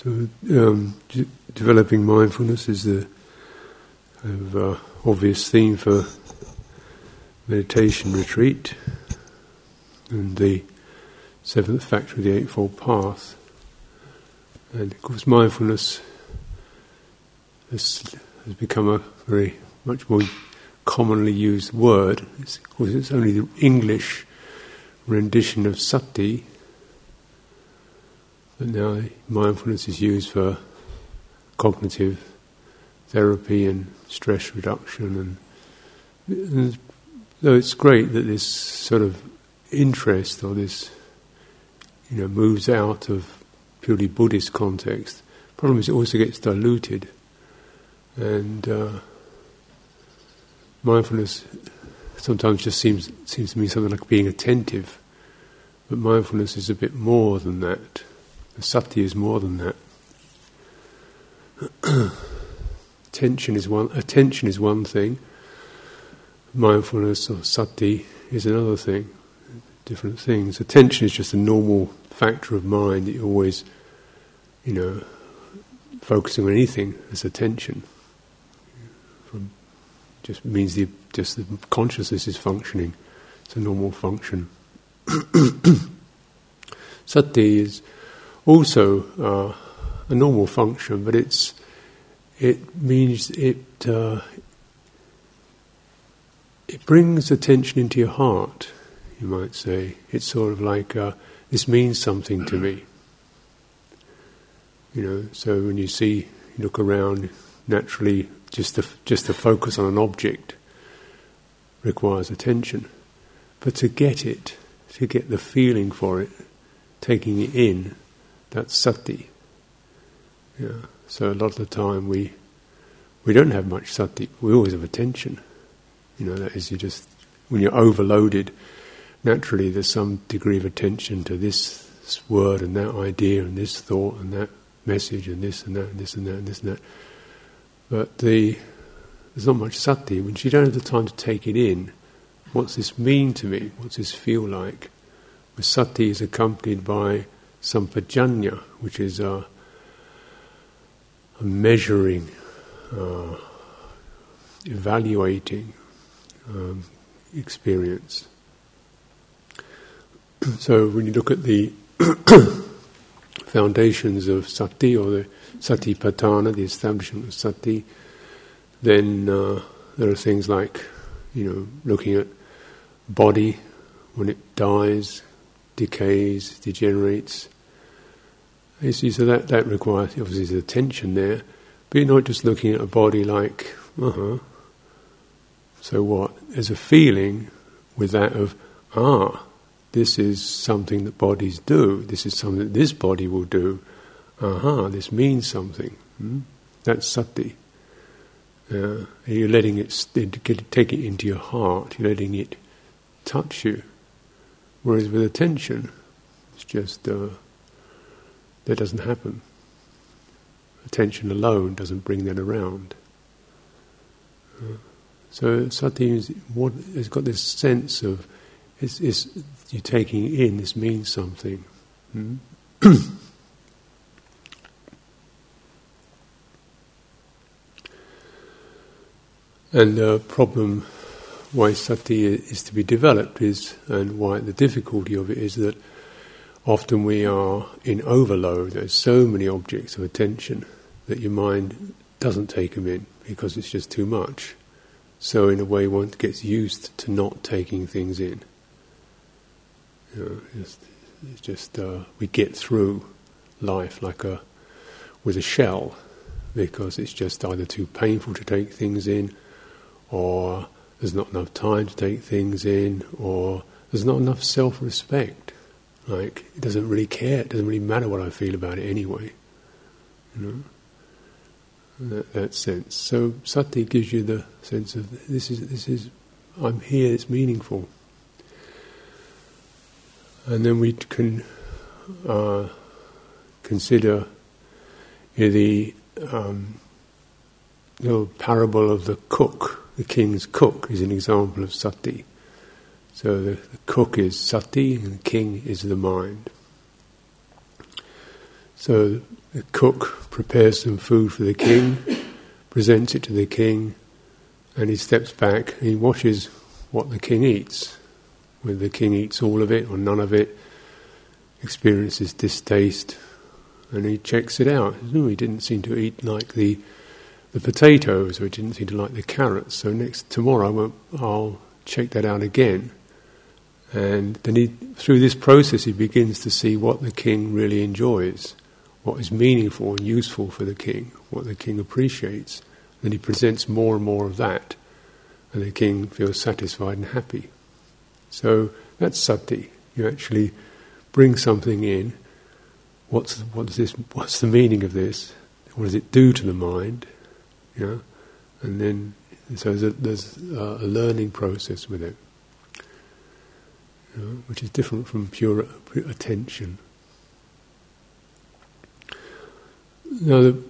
So, um, d- developing mindfulness is the kind of, uh, obvious theme for meditation retreat and the seventh factor of the Eightfold Path. And of course, mindfulness has, has become a very much more commonly used word. It's, of course, it's only the English rendition of sati, but now mindfulness is used for cognitive therapy and stress reduction, and, and though it's great that this sort of interest or this, you know, moves out of purely Buddhist context. Problem is, it also gets diluted, and uh, mindfulness sometimes just seems seems to me something like being attentive, but mindfulness is a bit more than that. Sati is more than that. attention is one. Attention is one thing. Mindfulness or sati is another thing. Different things. Attention is just a normal factor of mind that you always, you know, focusing on anything as attention. From just means the just the consciousness is functioning. It's a normal function. Sati is also uh, a normal function, but it's it means it uh, it brings attention into your heart. You might say it's sort of like uh, this means something to me. You know, so when you see, you look around, naturally, just to just to focus on an object requires attention, but to get it, to get the feeling for it, taking it in, that's sati. Yeah. So a lot of the time we we don't have much sati. We always have attention. You know, that is you just when you're overloaded, naturally there's some degree of attention to this word and that idea and this thought and that message and this and that and this and that and this and that. But the there's not much sati when you don't have the time to take it in. What's this mean to me? What's this feel like? Sati is accompanied by sampajanya, which is a, a measuring, uh, evaluating um, experience. so when you look at the foundations of sati or the satipatthana, the establishment of sati, then uh, there are things like, you know, looking at body when it dies, decays, degenerates. You see, so that, that requires obviously attention there, but you're not just looking at a body like, uh huh. So what? There's a feeling with that of, ah, this is something that bodies do. This is something that this body will do. Aha, uh-huh, this means something. Hmm? That's sati. Uh, you're letting it, get, take it into your heart. You're letting it touch you. Whereas with attention, it's just uh, that doesn't happen. Attention alone doesn't bring that around. Uh, so sati is what has got this sense of it's, it's, you're taking in. This means something. Hmm? and the problem why sati is to be developed is, and why the difficulty of it is that often we are in overload. There's so many objects of attention that your mind doesn't take them in because it's just too much. So in a way, one gets used to not taking things in. You know, it's, it's just uh, we get through life like a with a shell because it's just either too painful to take things in, or there's not enough time to take things in, or there's not enough self-respect. Like it doesn't really care. It doesn't really matter what I feel about it anyway. You know. That, that sense. So sati gives you the sense of this is this is I'm here. It's meaningful. And then we can uh, consider you know, the um, little parable of the cook the king's cook is an example of sati. So the, the cook is sati and the king is the mind. So the cook prepares some food for the king, presents it to the king, and he steps back and he watches what the king eats. Whether the king eats all of it or none of it, experiences distaste, and he checks it out. He didn't seem to eat like the the potatoes, or he didn't seem to like the carrots. So next tomorrow, I won't, I'll check that out again. And then he, through this process, he begins to see what the king really enjoys, what is meaningful and useful for the king, what the king appreciates. Then he presents more and more of that, and the king feels satisfied and happy. So that's sati. You actually bring something in. What's what's this? What's the meaning of this? What does it do to the mind? Know, and then so there's a, there's a learning process with it, which is different from pure attention. Now, the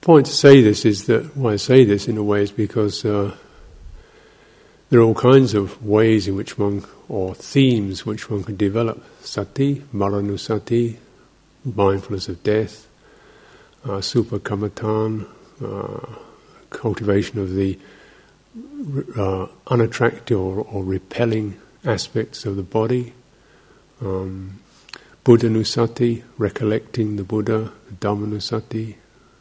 point to say this is that why I say this in a way is because uh, there are all kinds of ways in which one, or themes which one can develop. Sati, maranusati, mindfulness of death, uh, asubha kammatthana, uh, cultivation of the uh, unattractive or, or, repelling aspects of the body, um, Buddhanusati, recollecting the Buddha, Dhammanusati,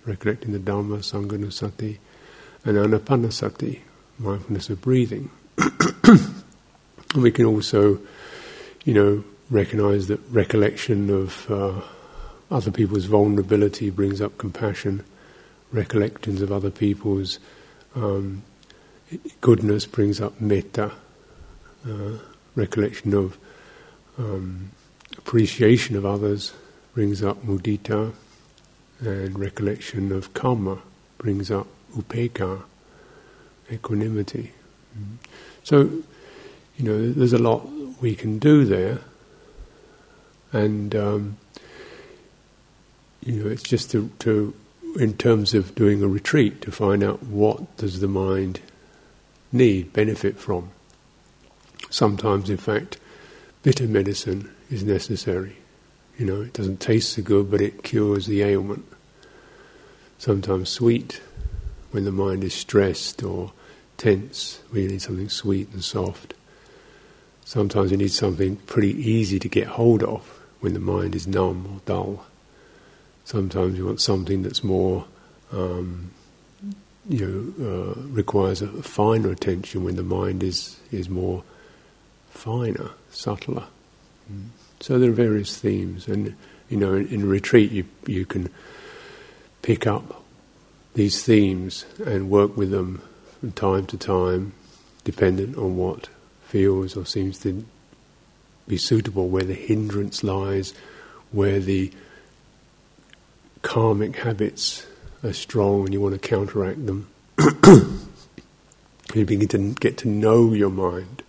recollecting the Dhamma, Sanghanusati, and Anapanasati, mindfulness of breathing. and we can also, you know, recognize that recollection of uh, other people's vulnerability brings up compassion, recollections of other people's um, goodness brings up metta, uh, recollection of um, appreciation of others brings up mudita, and recollection of karma brings up upekkha, equanimity. Mm. So, you know, there's a lot we can do there, and um, you know, it's just to, to, in terms of doing a retreat, to find out what does the mind need, benefit from. Sometimes, in fact, bitter medicine is necessary. You know, it doesn't taste so good, but it cures the ailment. Sometimes sweet, when the mind is stressed or tense, we need something sweet and soft. Sometimes you need something pretty easy to get hold of when the mind is numb or dull. Sometimes you want something that's more um, you know, uh, requires a finer attention when the mind is is more finer, subtler. Mm. So there are various themes, and you know, in, in retreat, you you can pick up these themes and work with them from time to time, dependent on what feels or seems to be suitable, where the hindrance lies, where the karmic habits are strong and you want to counteract them. you begin to get to know your mind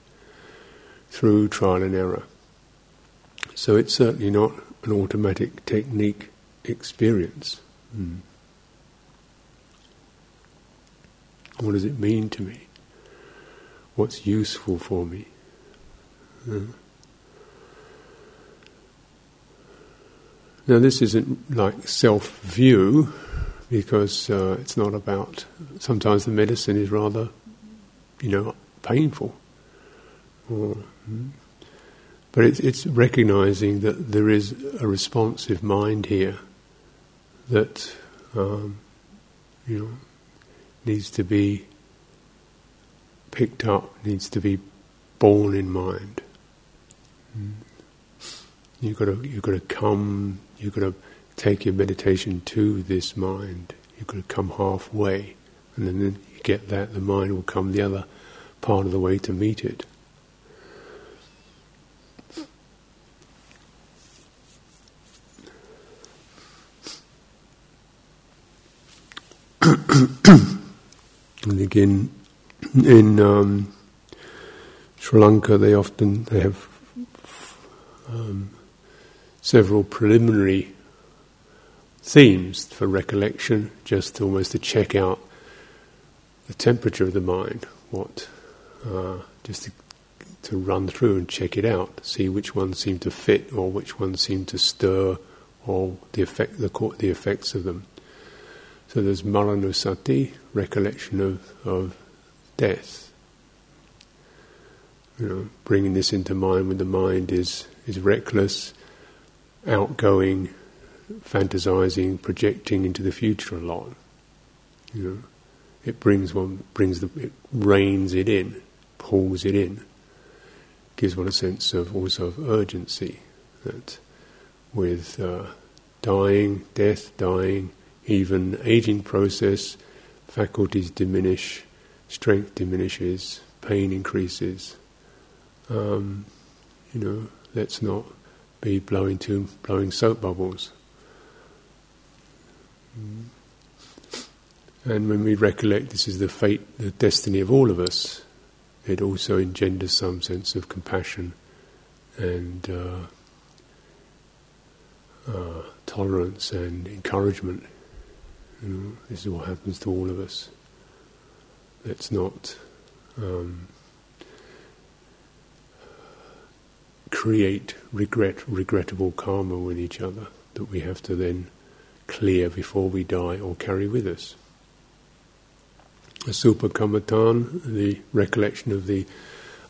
through trial and error. So it's certainly not an automatic technique experience. Mm. What does it mean to me? What's useful for me? Uh. Now, this isn't like self view, because uh, it's not about. Sometimes the medicine is rather, you know, painful. Or, hmm. but it's, it's recognizing that there is a responsive mind here that, um, you know, needs to be picked up, needs to be borne in mind. Mm. You've got to, you've got to come, you've got to take your meditation to this mind. You've got to come halfway, and then you get that, the mind will come the other part of the way to meet it. and again, in um, Sri Lanka, they often they have um, several preliminary themes for recollection, just almost to check out the temperature of the mind, what, uh, just to, to, run through and check it out, see which ones seem to fit or which ones seem to stir or the effect, the, the effects of them. So there's maranusati, recollection of, of death. You know, bringing this into mind when the mind is, is reckless, outgoing, fantasizing, projecting into the future a lot. You know, it brings one, brings the, it reins it in, pulls it in, gives one a sense of also of urgency that with uh, dying, death, dying, even aging process, faculties diminish, strength diminishes, pain increases. Um, you know, let's not be blowing to blowing soap bubbles. And when we recollect this is the fate, the destiny of all of us, it also engenders some sense of compassion and uh, uh, tolerance and encouragement. You know, this is what happens to all of us. Let's not um, create regret, regrettable karma with each other that we have to then clear before we die or carry with us. Asubha kammatthana, the recollection of the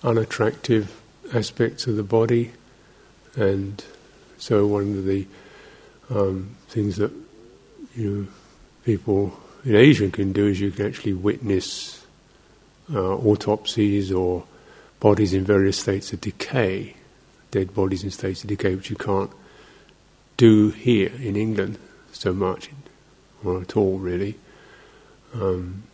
unattractive aspects of the body, and so one of the um, things that you know people in Asia can do is you can actually witness uh, autopsies or bodies in various states of decay, dead bodies in states of decay, which you can't do here in England so much, or at all really. Um,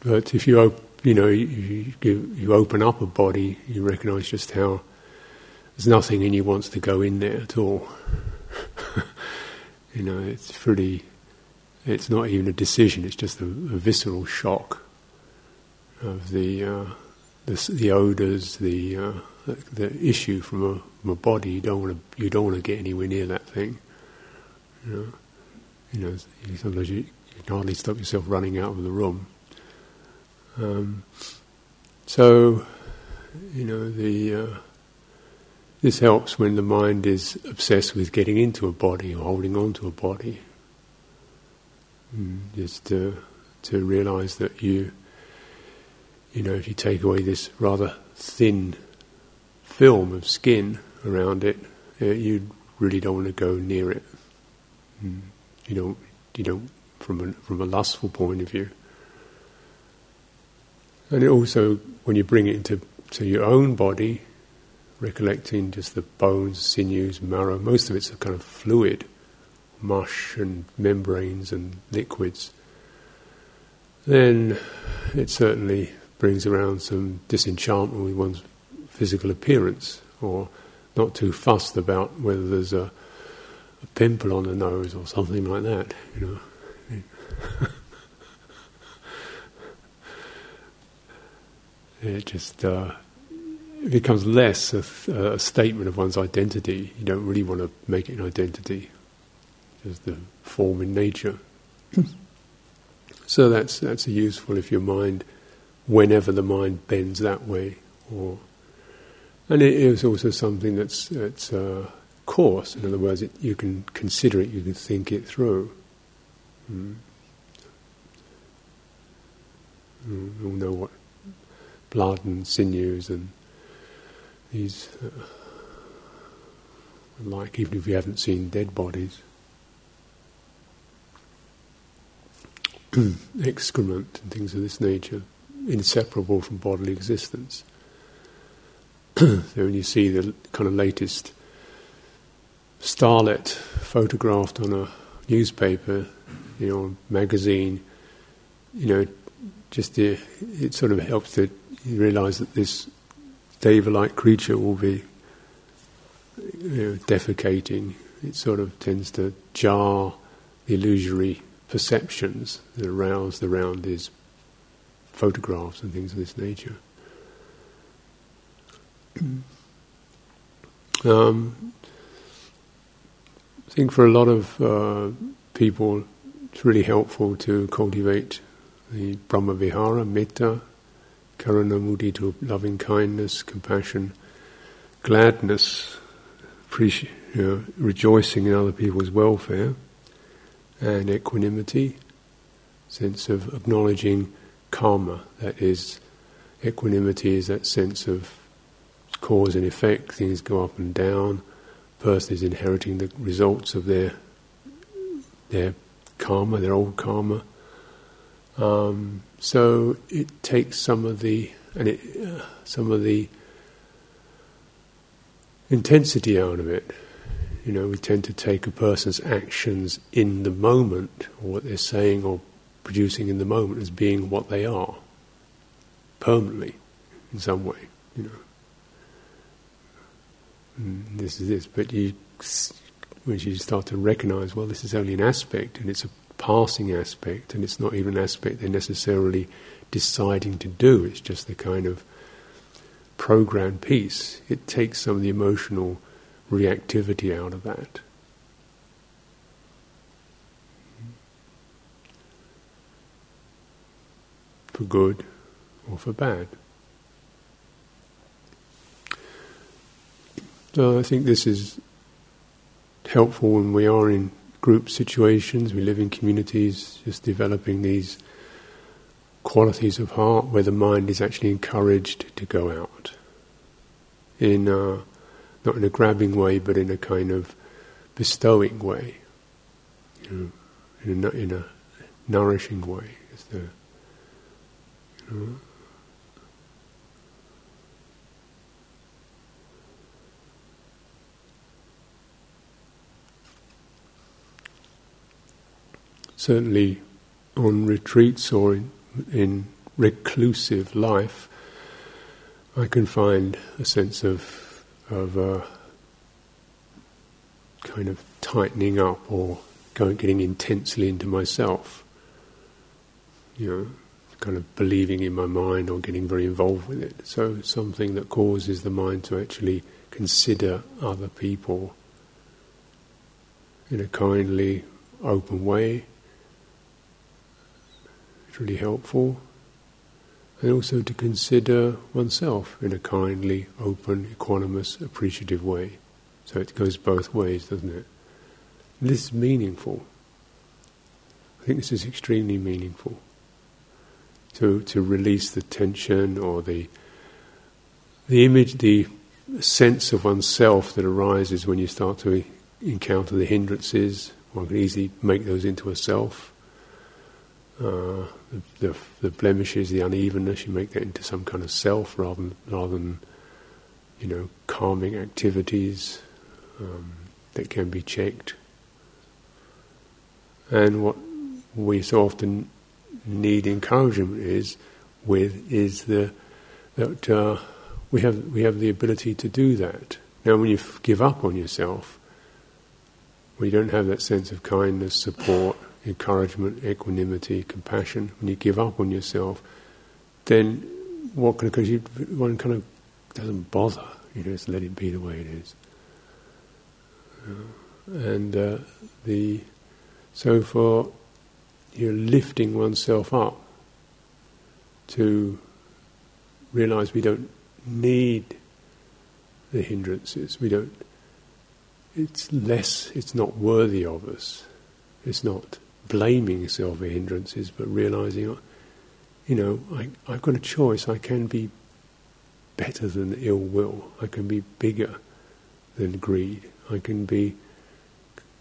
but if you, op- you know, you, you, you open up a body, you recognise just how there's nothing in you wants to go in there at all. you know, it's pretty. It's not even a decision. It's just a, a visceral shock of the uh, the, the odors, the uh, the issue from a, from a body. You don't want to you don't want to get anywhere near that thing. You know, you know. Sometimes you, you can hardly stop yourself running out of the room. Um, so, you know, the uh, this helps when the mind is obsessed with getting into a body or holding on to a body. Mm, just to, to realize that you, you know, if you take away this rather thin film of skin around it, uh, you really don't want to go near it. Mm, you don't, you don't, from a, from a lustful point of view. And it also, when you bring it into to your own body, recollecting just the bones, sinews, marrow, most of it's a kind of fluid, mush and membranes and liquids, then it certainly brings around some disenchantment with one's physical appearance, or not too fussed about whether there's a, a pimple on the nose or something like that, you know. it just uh, it becomes less a, a, statement of one's identity. You don't really want to make it an identity, just the form in nature. so that's that's useful if your mind, whenever the mind bends that way, or and it is also something that's that's uh, coarse. In other words, it, you can consider it, you can think it through. Mm. Mm, you'll know what blood and sinews and these, uh, like even if you haven't seen dead bodies, excrement and things of this nature, inseparable from bodily existence. so when you see the kind of latest starlet photographed on a newspaper, you know, magazine, you know, just the, it sort of helps to realise that this deva-like creature will be you know, defecating, it sort of tends to jar the illusory perceptions that arouse the around these photographs and things of this nature. um, I think for a lot of uh, people, it's really helpful to cultivate the Brahma Vihara, metta, karuna mudita, loving kindness, compassion, gladness, you know, rejoicing in other people's welfare, and equanimity, sense of acknowledging karma, that is, equanimity is that sense of cause and effect, things go up and down, person is inheriting the results of their their karma, their old karma. Um, so it takes some of the and it, uh, some of the intensity out of it. You know, we tend to take a person's actions in the moment, or what they're saying or producing in the moment, as being what they are, permanently, in some way. You know, and mm, this is this. But you, when you start to recognise, well, this is only an aspect, and it's a passing aspect, and it's not even an aspect they're necessarily deciding to do. It's just the kind of program piece. It takes some of the emotional reactivity out of that. For good or for bad. So I think this is helpful when we are in group situations, we live in communities, just developing these qualities of heart where the mind is actually encouraged to go out in a, not in a grabbing way, but in a kind of bestowing way, you know, in a, in a nourishing way. Is the, certainly on retreats or in in reclusive life, I can find a sense of of uh, kind of tightening up or going getting intensely into myself. You know, kind of believing in my mind or getting very involved with it. So something that causes the mind to actually consider other people in a kindly, open way it's really helpful. And also to consider oneself in a kindly, open, equanimous, appreciative way. So it goes both ways, doesn't it? This is meaningful. I think this is extremely meaningful. To to release the tension or the the image, the sense of oneself that arises when you start to encounter the hindrances. One can easily make those into a self uh, the, the, the, blemishes, the unevenness, you make that into some kind of self rather than, rather than you know, calming activities um, that can be checked. And what we so often need encouragement is with is the that uh, we have we have the ability to do that. Now, when you f- give up on yourself, when you don't have that sense of kindness, support, encouragement, equanimity, compassion, when you give up on yourself, then what can, because one kind of doesn't bother, you know, just let it be the way it is. Uh, and uh, the so for you know, lifting oneself up to realize we don't need the hindrances. We don't. It's less. It's not worthy of us. It's not blaming yourself for hindrances, but realizing, you know, I, I've got a choice. I can be better than ill will. I can be bigger than greed. I can be,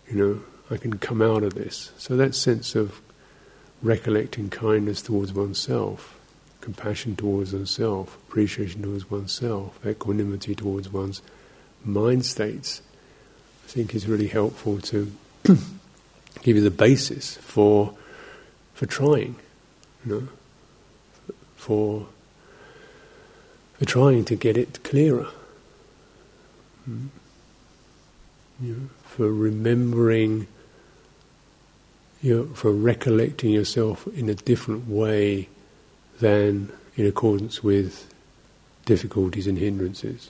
you know, I can come out of this. So that sense of recollecting kindness towards oneself, compassion towards oneself, appreciation towards oneself, equanimity towards one's mind states, I think is really helpful to give you the basis for for trying, you know, for for trying to get it clearer. Mm. For remembering, you know, for recollecting yourself in a different way than in accordance with difficulties and hindrances.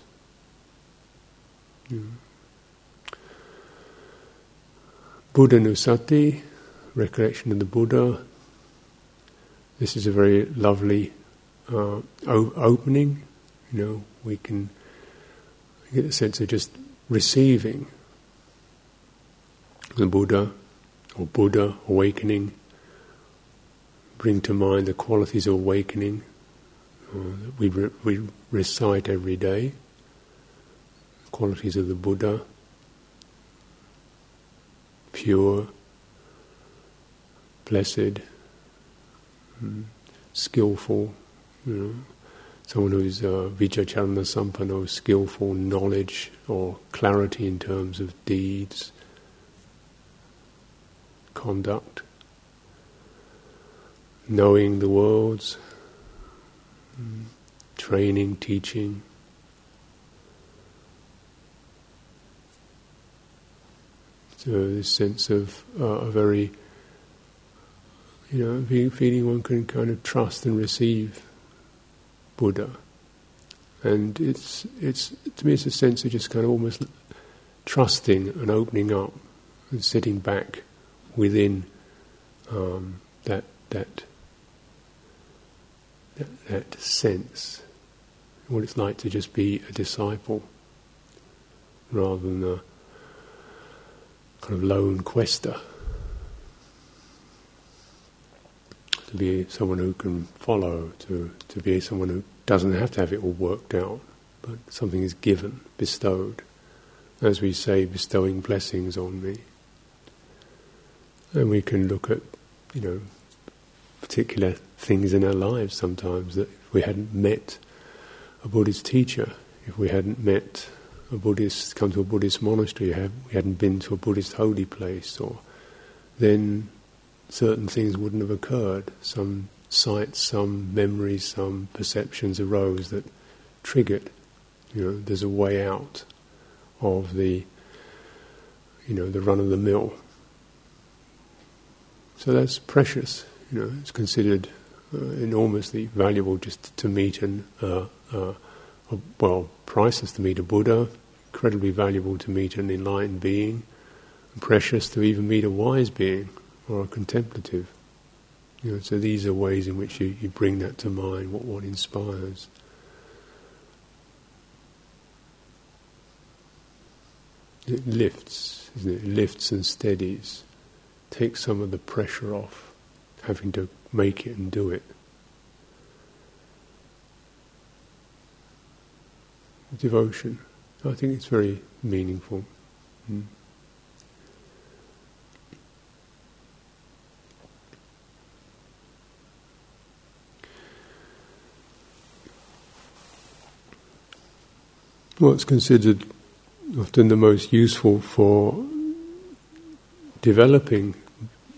You know. Buddhanussati, recollection of the Buddha. This is a very lovely uh, o- opening. You know, we can get a sense of just receiving the Buddha or Buddha awakening, bring to mind the qualities of awakening uh, that we, re- we recite every day, qualities of the Buddha, pure, blessed, mm, skillful, you know, someone who's uh, vijjacarana sampanno, skillful knowledge or clarity in terms of deeds, conduct, knowing the worlds, training, teaching. So this sense of uh, a very, you know, feeling one can kind of trust and receive Buddha, and it's it's to me it's a sense of just kind of almost trusting and opening up and sitting back within um, that that that, that sense, what it's like to just be a disciple rather than a kind of lone quester. To be someone who can follow, to, to be someone who doesn't have to have it all worked out, but something is given, bestowed. As we say, bestowing blessings on me. And we can look at, you know, particular things in our lives sometimes that if we hadn't met a Buddhist teacher, if we hadn't met a Buddhist, come to a Buddhist monastery, we hadn't been to a Buddhist holy place, or then certain things wouldn't have occurred. Some sights, some memories, some perceptions arose that triggered. You know, there's a way out of the, you know, the run of the mill. So that's precious. You know, it's considered uh, enormously valuable just to meet an, uh, uh, well, priceless to meet a Buddha, incredibly valuable to meet an enlightened being, precious to even meet a wise being or a contemplative. You know, so these are ways in which you, you bring that to mind, what what inspires. It lifts, it? it lifts and steadies, takes some of the pressure off having to make it and do it. Devotion, I think it's very meaningful. Mm. what's considered often the most useful for developing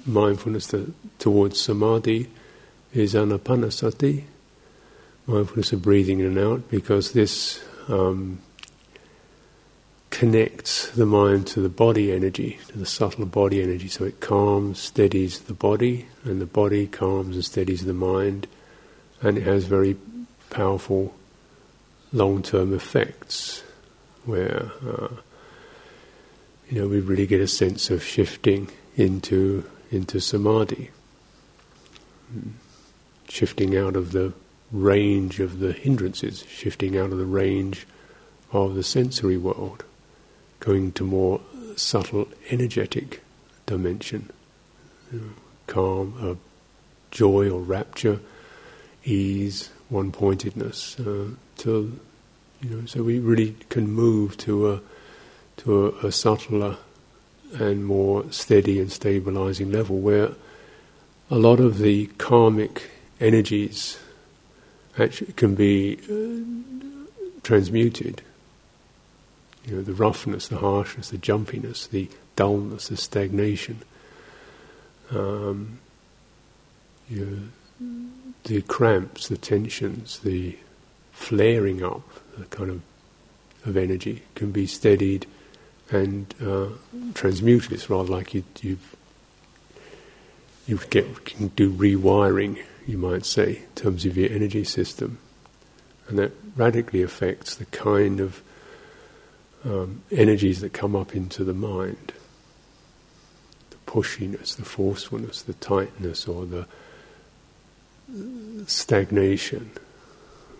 mindfulness to, towards samadhi is anapanasati, mindfulness of breathing in and out, because this um, connects the mind to the body energy, to the subtle body energy. So it calms, steadies the body, and the body calms and steadies the mind, and it has very powerful long-term effects where uh, you know we really get a sense of shifting into into samadhi, shifting out of the range of the hindrances, shifting out of the range of the sensory world, going to more subtle energetic dimension, calm, uh, joy or rapture, ease, one pointedness, uh, you know, so we really can move to a to a, a subtler and more steady and stabilizing level where a lot of the karmic energies actually can be uh, transmuted. You know, the roughness, the harshness, the jumpiness, the dullness, the stagnation. Um, you know, the cramps, the tensions, the flaring up, the kind of of energy can be steadied and uh, transmuted. It's rather like you you you get can do rewiring, you might say, in terms of your energy system, and that radically affects the kind of um, energies that come up into the mind. The pushiness, the forcefulness, the tightness, or the stagnation,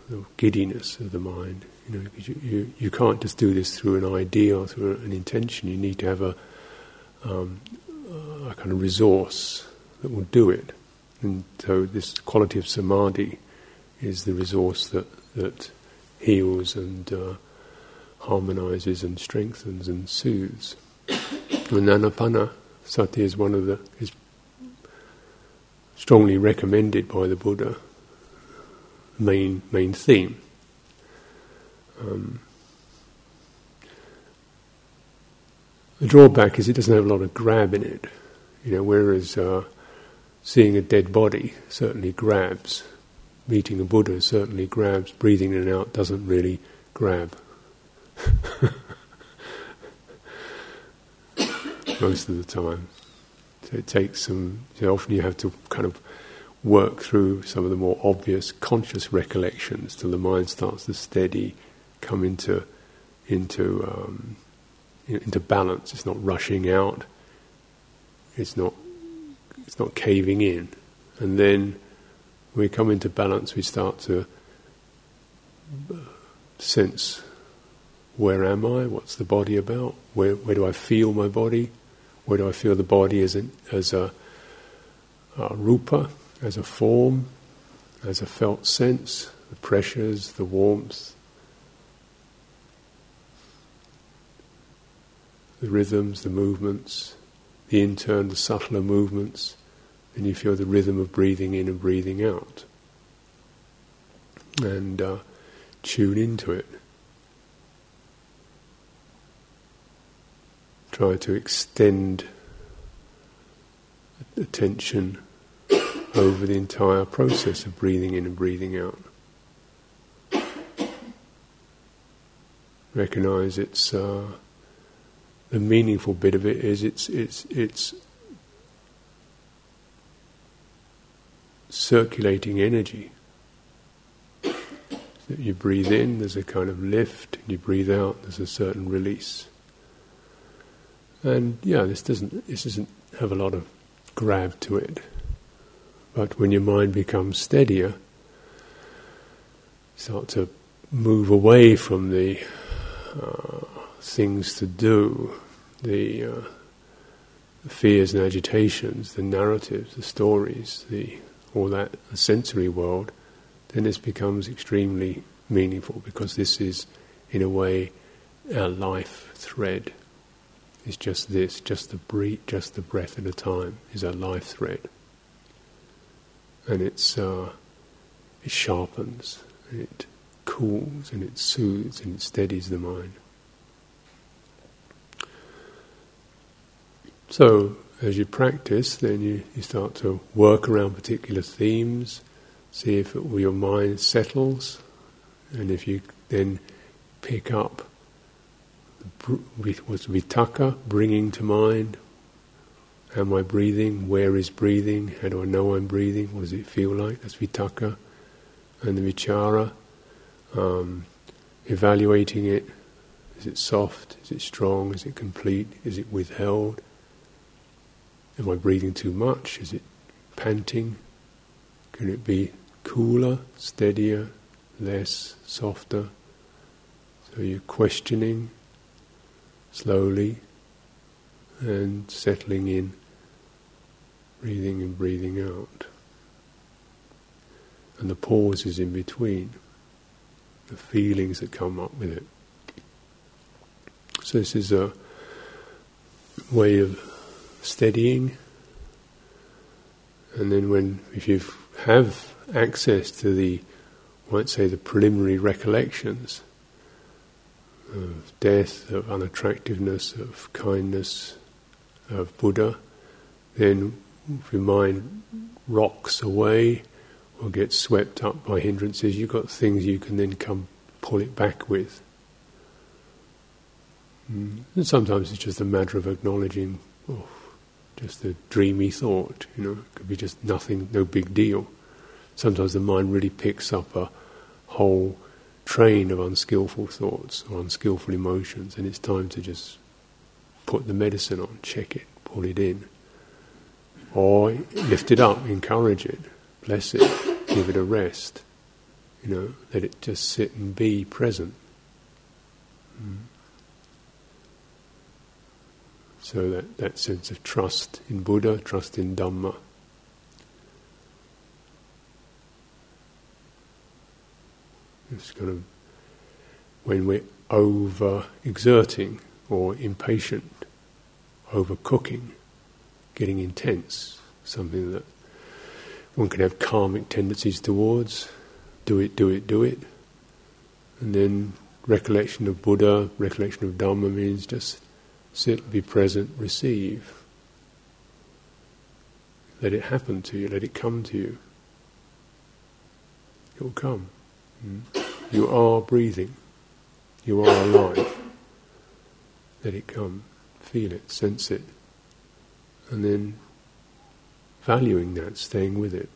the giddiness of the mind. You know, you, you, you can't just do this through an idea or through an intention. You need to have a, um, a kind of resource that will do it. And so this quality of samadhi is the resource that, that heals and uh, harmonizes and strengthens and soothes. And Anapana sati is one of the is strongly recommended by the Buddha. Main main theme. Um, the drawback is it doesn't have a lot of grab in it, you know. Whereas uh, seeing a dead body certainly grabs, meeting a Buddha certainly grabs. Breathing in and out doesn't really grab. Most of the time. So it takes some, so often you have to kind of work through some of the more obvious conscious recollections till the mind starts to steady, come into, into, um, into balance. It's not rushing out. It's not, it's not caving in. And then when we come into balance, we start to sense where am I? What's the body about? Where, where do I feel my body? Where do I feel the body as, a as a, a rupa, as a form, as a felt sense, the pressures, the warmth, the rhythms, the movements, the intern, the subtler movements, and you feel the rhythm of breathing in and breathing out. And uh, tune into it. try to extend attention over the entire process of breathing in and breathing out. Recognize it's uh, the meaningful bit of it is it's it's it's circulating energy. You breathe in, there's a kind of lift, and you breathe out, there's a certain release. And yeah, this doesn't this doesn't have a lot of grab to it. But when your mind becomes steadier, start to move away from the uh, things to do, the, uh, fears and agitations, the narratives, the stories, the all that the sensory world, then this becomes extremely meaningful because this is, in a way, our life thread is just this, just the breath, just the breath at a time is our life thread, and it's uh, it sharpens, and it cools, and it soothes, and it steadies the mind. So as you practice, then you, you start to work around particular themes, see if it, your mind settles, and if you then pick up what's vitaka, bringing to mind. Am I breathing? Where is breathing? How do I know I'm breathing? What does it feel like? That's vitaka. And the vichara, um, evaluating it. Is it soft? Is it strong? Is it complete? Is it withheld? Am I breathing too much? Is it panting? Can it be cooler, steadier, less, softer? So you're questioning slowly and settling in, breathing and breathing out. And the pauses in between, the feelings that come up with it. So, this is a way of steadying. And then, when if you have access to the, might say, the preliminary recollections, of death, of unattractiveness, of kindness, of Buddha, then if your mind rocks away or gets swept up by hindrances, you've got things you can then come pull it back with. Mm. And sometimes it's just a matter of acknowledging, oh, just a dreamy thought, you know, it could be just nothing, no big deal. Sometimes the mind really picks up a whole train of unskillful thoughts or unskillful emotions, and it's time to just put the medicine on, check it, pull it in, or lift it up, encourage it, bless it, give it a rest. You know, let it just sit and be present. Mm. So that, that sense of trust in Buddha, trust in Dhamma. It's kind of when we're over exerting or impatient, over cooking, getting intense, something that one can have karmic tendencies towards. Do it, do it, do it. And then recollection of Buddha, recollection of Dhamma means just sit, be present, receive. Let it happen to you, let it come to you. It will come. Mm. You are breathing. You are alive. Let it come. Feel it, sense it. And then valuing that, staying with it.